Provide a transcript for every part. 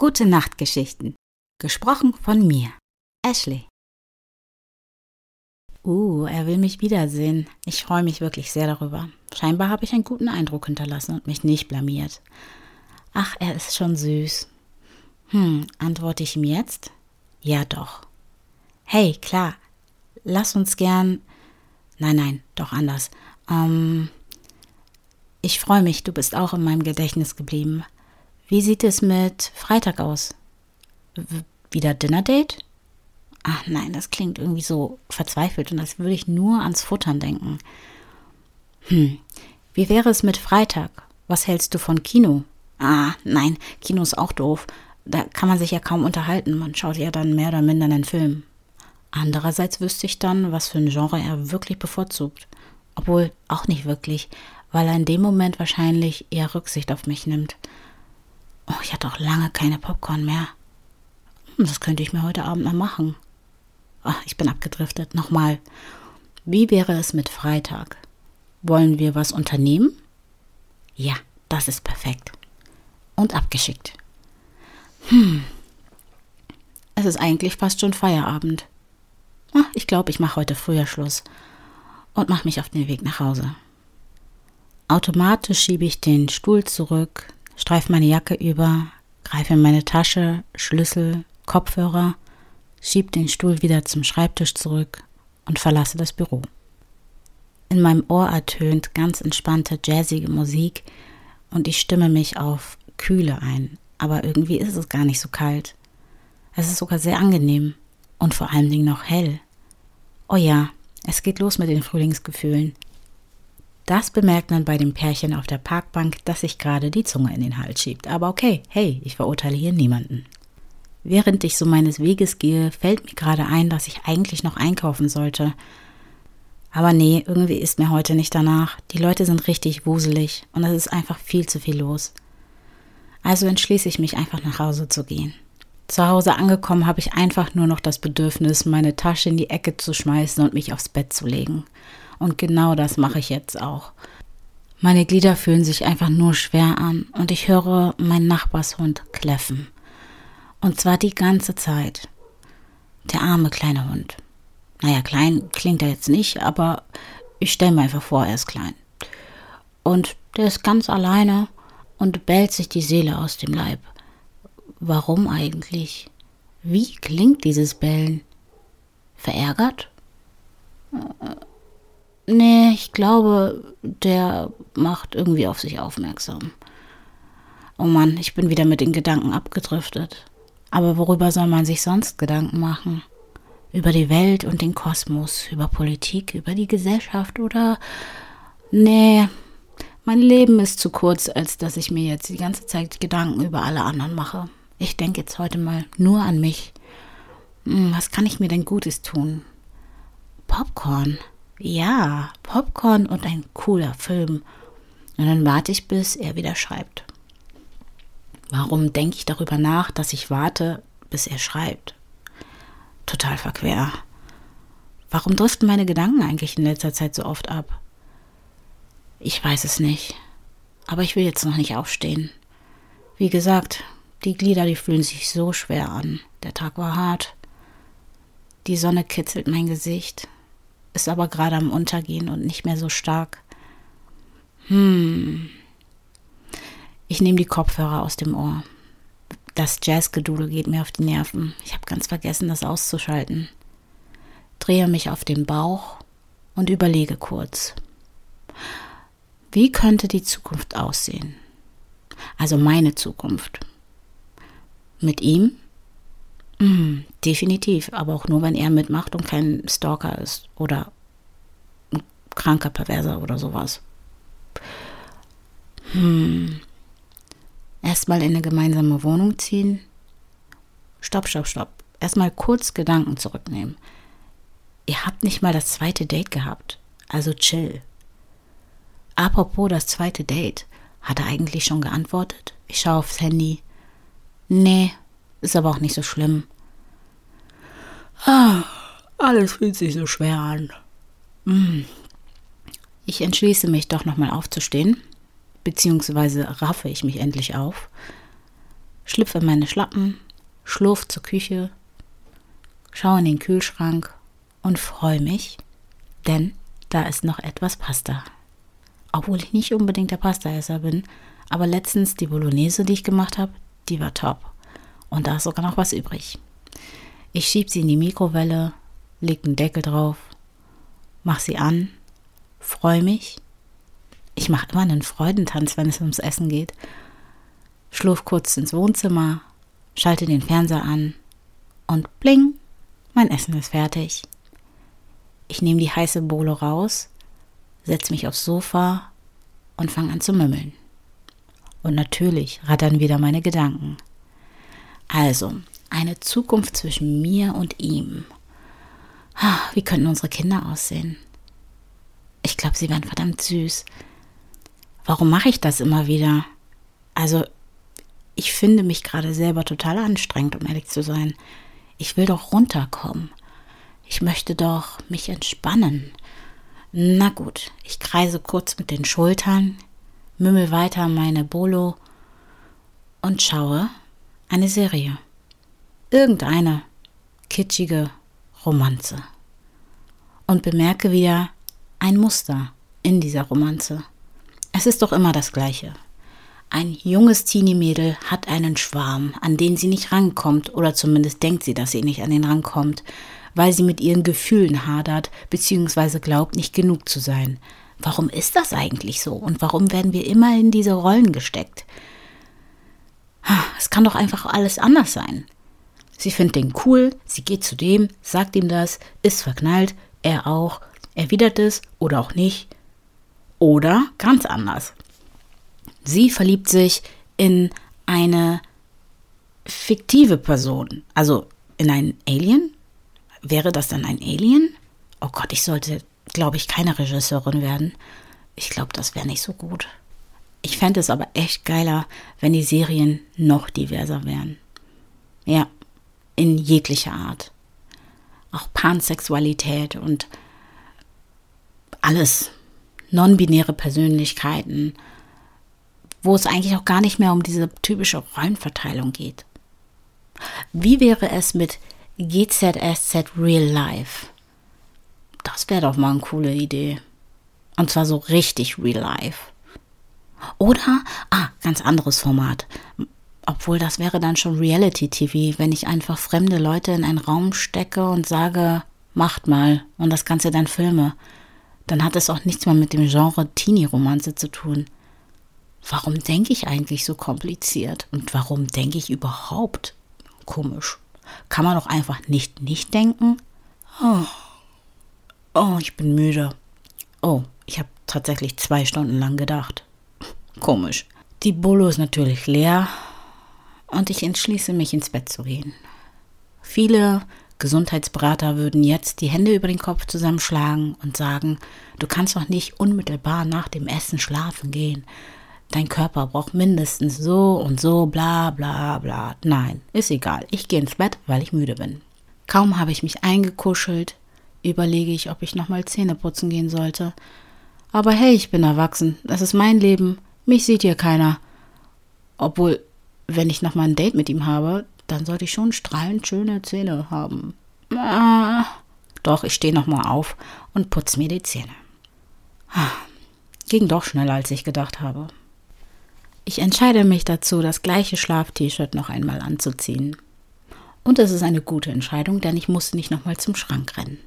Gute Nachtgeschichten. Gesprochen von mir, Ashley. Uh, er will mich wiedersehen. Ich freue mich wirklich sehr darüber. Scheinbar habe ich einen guten Eindruck hinterlassen und mich nicht blamiert. Ach, er ist schon süß. Hm, antworte ich ihm jetzt? Ja, doch. Hey, klar, lass uns gern. Nein, nein, doch anders. Ähm, ich freue mich, du bist auch in meinem Gedächtnis geblieben. Wie sieht es mit Freitag aus? W wieder Dinner-Date? Ach nein, das klingt irgendwie so verzweifelt und als würde ich nur ans Futtern denken. Hm, wie wäre es mit Freitag? Was hältst du von Kino? Ah, nein, Kino ist auch doof. Da kann man sich ja kaum unterhalten. Man schaut ja dann mehr oder minder einen Film. Andererseits wüsste ich dann, was für ein Genre er wirklich bevorzugt. Obwohl auch nicht wirklich, weil er in dem Moment wahrscheinlich eher Rücksicht auf mich nimmt. Oh, ich hatte auch lange keine Popcorn mehr. Hm, das könnte ich mir heute Abend noch machen. Ach, ich bin abgedriftet. Nochmal. Wie wäre es mit Freitag? Wollen wir was unternehmen? Ja, das ist perfekt. Und abgeschickt. Hm. Es ist eigentlich fast schon Feierabend. Ach, ich glaube, ich mache heute früher Schluss und mache mich auf den Weg nach Hause. Automatisch schiebe ich den Stuhl zurück, streife meine Jacke über, greife in meine Tasche, Schlüssel, Kopfhörer, schiebe den Stuhl wieder zum Schreibtisch zurück und verlasse das Büro. In meinem Ohr ertönt ganz entspannte, jazzige Musik und ich stimme mich auf Kühle ein, aber irgendwie ist es gar nicht so kalt. Es ist sogar sehr angenehm und vor allen Dingen noch hell. Oh ja, es geht los mit den Frühlingsgefühlen. Das bemerkt man bei dem Pärchen auf der Parkbank, das sich gerade die Zunge in den Hals schiebt. Aber okay, hey, ich verurteile hier niemanden. Während ich so meines Weges gehe, fällt mir gerade ein, dass ich eigentlich noch einkaufen sollte. Aber nee, irgendwie ist mir heute nicht danach. Die Leute sind richtig wuselig und es ist einfach viel zu viel los. Also entschließe ich mich einfach nach Hause zu gehen. Zu Hause angekommen habe ich einfach nur noch das Bedürfnis, meine Tasche in die Ecke zu schmeißen und mich aufs Bett zu legen. Und genau das mache ich jetzt auch. Meine Glieder fühlen sich einfach nur schwer an und ich höre meinen Nachbarshund kläffen. Und zwar die ganze Zeit. Der arme kleine Hund. Naja, klein klingt er jetzt nicht, aber ich stelle mir einfach vor, er ist klein. Und der ist ganz alleine und bellt sich die Seele aus dem Leib. Warum eigentlich? Wie klingt dieses Bellen? Verärgert? Nee, ich glaube, der macht irgendwie auf sich aufmerksam. Oh Mann, ich bin wieder mit den Gedanken abgedriftet. Aber worüber soll man sich sonst Gedanken machen? Über die Welt und den Kosmos, über Politik, über die Gesellschaft oder... Nee, mein Leben ist zu kurz, als dass ich mir jetzt die ganze Zeit Gedanken über alle anderen mache. Ich denke jetzt heute mal nur an mich. Hm, was kann ich mir denn Gutes tun? Popcorn. Ja, Popcorn und ein cooler Film. Und dann warte ich, bis er wieder schreibt. Warum denke ich darüber nach, dass ich warte, bis er schreibt? Total verquer. Warum driften meine Gedanken eigentlich in letzter Zeit so oft ab? Ich weiß es nicht. Aber ich will jetzt noch nicht aufstehen. Wie gesagt, die Glieder, die fühlen sich so schwer an. Der Tag war hart. Die Sonne kitzelt mein Gesicht ist aber gerade am Untergehen und nicht mehr so stark. Hm. Ich nehme die Kopfhörer aus dem Ohr. Das Jazzgedudel geht mir auf die Nerven. Ich habe ganz vergessen, das auszuschalten. Drehe mich auf den Bauch und überlege kurz. Wie könnte die Zukunft aussehen? Also meine Zukunft. Mit ihm Mhm, definitiv, aber auch nur, wenn er mitmacht und kein Stalker ist oder ein kranker Perverser oder sowas. Hm. erstmal in eine gemeinsame Wohnung ziehen? Stopp, stopp, stopp. Erstmal kurz Gedanken zurücknehmen. Ihr habt nicht mal das zweite Date gehabt. Also chill. Apropos das zweite Date. Hat er eigentlich schon geantwortet? Ich schaue aufs Handy. Nee, ist aber auch nicht so schlimm. Ah, alles fühlt sich so schwer an. Hm. Ich entschließe mich doch nochmal aufzustehen, beziehungsweise raffe ich mich endlich auf, schlüpfe meine Schlappen, schlurf zur Küche, schaue in den Kühlschrank und freue mich, denn da ist noch etwas Pasta. Obwohl ich nicht unbedingt der Pastaesser bin, aber letztens die Bolognese, die ich gemacht habe, die war top. Und da ist sogar noch was übrig. Ich schiebe sie in die Mikrowelle, leg einen Deckel drauf, mach sie an, freue mich. Ich mache immer einen Freudentanz, wenn es ums Essen geht. Schlurf kurz ins Wohnzimmer, schalte den Fernseher an und bling, mein Essen ist fertig. Ich nehme die heiße Bowle raus, setze mich aufs Sofa und fange an zu mümmeln. Und natürlich rattern wieder meine Gedanken. Also, eine Zukunft zwischen mir und ihm. Wie könnten unsere Kinder aussehen? Ich glaube, sie wären verdammt süß. Warum mache ich das immer wieder? Also, ich finde mich gerade selber total anstrengend, um ehrlich zu sein. Ich will doch runterkommen. Ich möchte doch mich entspannen. Na gut, ich kreise kurz mit den Schultern, mümmel weiter meine Bolo und schaue eine Serie. Irgendeine kitschige Romanze. Und bemerke wieder ein Muster in dieser Romanze. Es ist doch immer das Gleiche. Ein junges Teenie-Mädel hat einen Schwarm, an den sie nicht rankommt, oder zumindest denkt sie, dass sie nicht an den rankommt, weil sie mit ihren Gefühlen hadert, beziehungsweise glaubt, nicht genug zu sein. Warum ist das eigentlich so? Und warum werden wir immer in diese Rollen gesteckt? Es kann doch einfach alles anders sein. Sie findet den cool, sie geht zu dem, sagt ihm das, ist verknallt, er auch, erwidert es oder auch nicht. Oder ganz anders. Sie verliebt sich in eine fiktive Person, also in einen Alien. Wäre das dann ein Alien? Oh Gott, ich sollte, glaube ich, keine Regisseurin werden. Ich glaube, das wäre nicht so gut. Ich fände es aber echt geiler, wenn die Serien noch diverser wären. Ja, in jeglicher Art. Auch Pansexualität und alles. Non-binäre Persönlichkeiten, wo es eigentlich auch gar nicht mehr um diese typische Rollenverteilung geht. Wie wäre es mit GZSZ Real Life? Das wäre doch mal eine coole Idee. Und zwar so richtig Real Life. Oder, ah, ganz anderes Format. Obwohl das wäre dann schon Reality TV, wenn ich einfach fremde Leute in einen Raum stecke und sage, macht mal und das Ganze dann filme. Dann hat es auch nichts mehr mit dem Genre Teenie-Romanze zu tun. Warum denke ich eigentlich so kompliziert? Und warum denke ich überhaupt komisch? Kann man doch einfach nicht nicht denken? Oh, oh ich bin müde. Oh, ich habe tatsächlich zwei Stunden lang gedacht. Komisch. Die Bolo ist natürlich leer und ich entschließe mich ins Bett zu gehen. Viele Gesundheitsberater würden jetzt die Hände über den Kopf zusammenschlagen und sagen, du kannst doch nicht unmittelbar nach dem Essen schlafen gehen dein Körper braucht mindestens so und so, bla bla bla. Nein, ist egal. Ich gehe ins Bett, weil ich müde bin. Kaum habe ich mich eingekuschelt, überlege ich, ob ich nochmal Zähne putzen gehen sollte. Aber hey, ich bin erwachsen. Das ist mein Leben. Mich sieht hier keiner. Obwohl, wenn ich nochmal ein Date mit ihm habe, dann sollte ich schon strahlend schöne Zähne haben. Ah, doch, ich stehe nochmal auf und putze mir die Zähne. Ah, ging doch schneller, als ich gedacht habe. Ich entscheide mich dazu, das gleiche Schlaf-T-Shirt noch einmal anzuziehen. Und es ist eine gute Entscheidung, denn ich musste nicht nochmal zum Schrank rennen.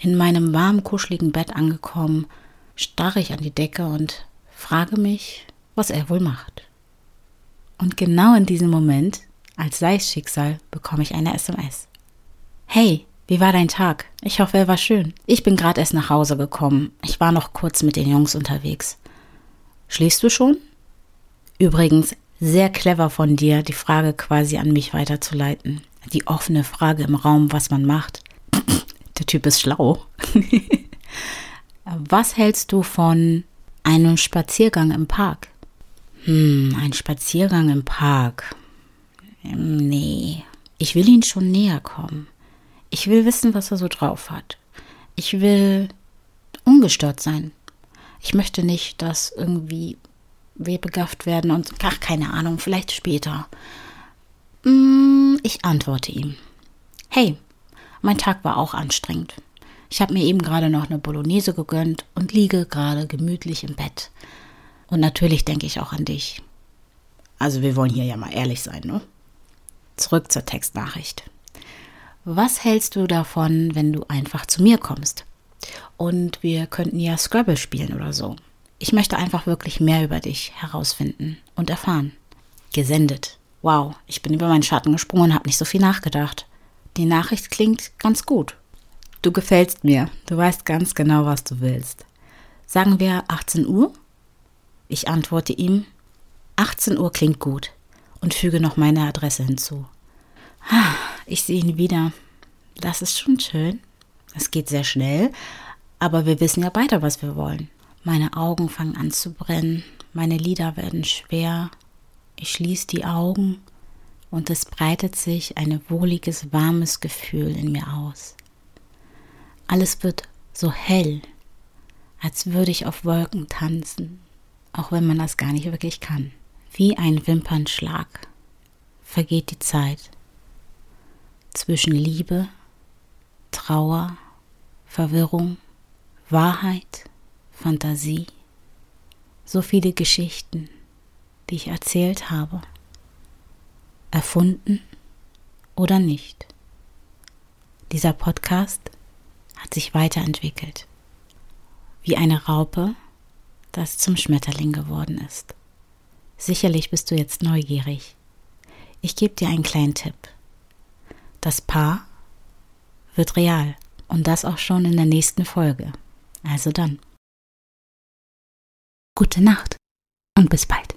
In meinem warmen, kuscheligen Bett angekommen, starre ich an die Decke und frage mich, was er wohl macht. Und genau in diesem Moment, als sei es Schicksal, bekomme ich eine SMS. Hey, wie war dein Tag? Ich hoffe, er war schön. Ich bin gerade erst nach Hause gekommen. Ich war noch kurz mit den Jungs unterwegs. Schläfst du schon? Übrigens Sehr clever von dir, die Frage quasi an mich weiterzuleiten. Die offene Frage im Raum, was man macht. Der Typ ist schlau. was hältst du von einem Spaziergang im Park? Hm, ein Spaziergang im Park. Nee, ich will ihn schon näher kommen. Ich will wissen, was er so drauf hat. Ich will ungestört sein. Ich möchte nicht, dass irgendwie wir begafft werden und ach, keine Ahnung, vielleicht später. Mm, ich antworte ihm. Hey, mein Tag war auch anstrengend. Ich habe mir eben gerade noch eine Bolognese gegönnt und liege gerade gemütlich im Bett. Und natürlich denke ich auch an dich. Also wir wollen hier ja mal ehrlich sein, ne? Zurück zur Textnachricht. Was hältst du davon, wenn du einfach zu mir kommst? Und wir könnten ja Scrabble spielen oder so. Ich möchte einfach wirklich mehr über dich herausfinden und erfahren. Gesendet. Wow, ich bin über meinen Schatten gesprungen und habe nicht so viel nachgedacht. Die Nachricht klingt ganz gut. Du gefällst mir. Du weißt ganz genau, was du willst. Sagen wir 18 Uhr? Ich antworte ihm, 18 Uhr klingt gut und füge noch meine Adresse hinzu. Ich sehe ihn wieder. Das ist schon schön. Es geht sehr schnell, aber wir wissen ja beide, was wir wollen. Meine Augen fangen an zu brennen, meine Lider werden schwer. Ich schließe die Augen und es breitet sich ein wohliges, warmes Gefühl in mir aus. Alles wird so hell, als würde ich auf Wolken tanzen, auch wenn man das gar nicht wirklich kann. Wie ein Wimpernschlag vergeht die Zeit zwischen Liebe, Trauer, Verwirrung, Wahrheit, Fantasie, so viele Geschichten, die ich erzählt habe, erfunden oder nicht. Dieser Podcast hat sich weiterentwickelt, wie eine Raupe, das zum Schmetterling geworden ist. Sicherlich bist du jetzt neugierig. Ich gebe dir einen kleinen Tipp. Das Paar wird real. Und das auch schon in der nächsten Folge. Also dann. Gute Nacht und bis bald.